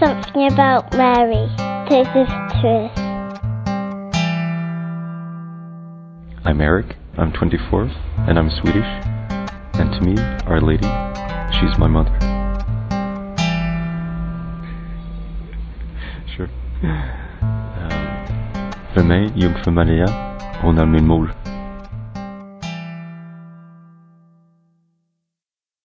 Something about Mary. This is truth. I'm Eric, I'm 24, and I'm Swedish. And to me, Our Lady, she's my mother. Sure. Um, för mig, Jungfru Maria, hon är min mor.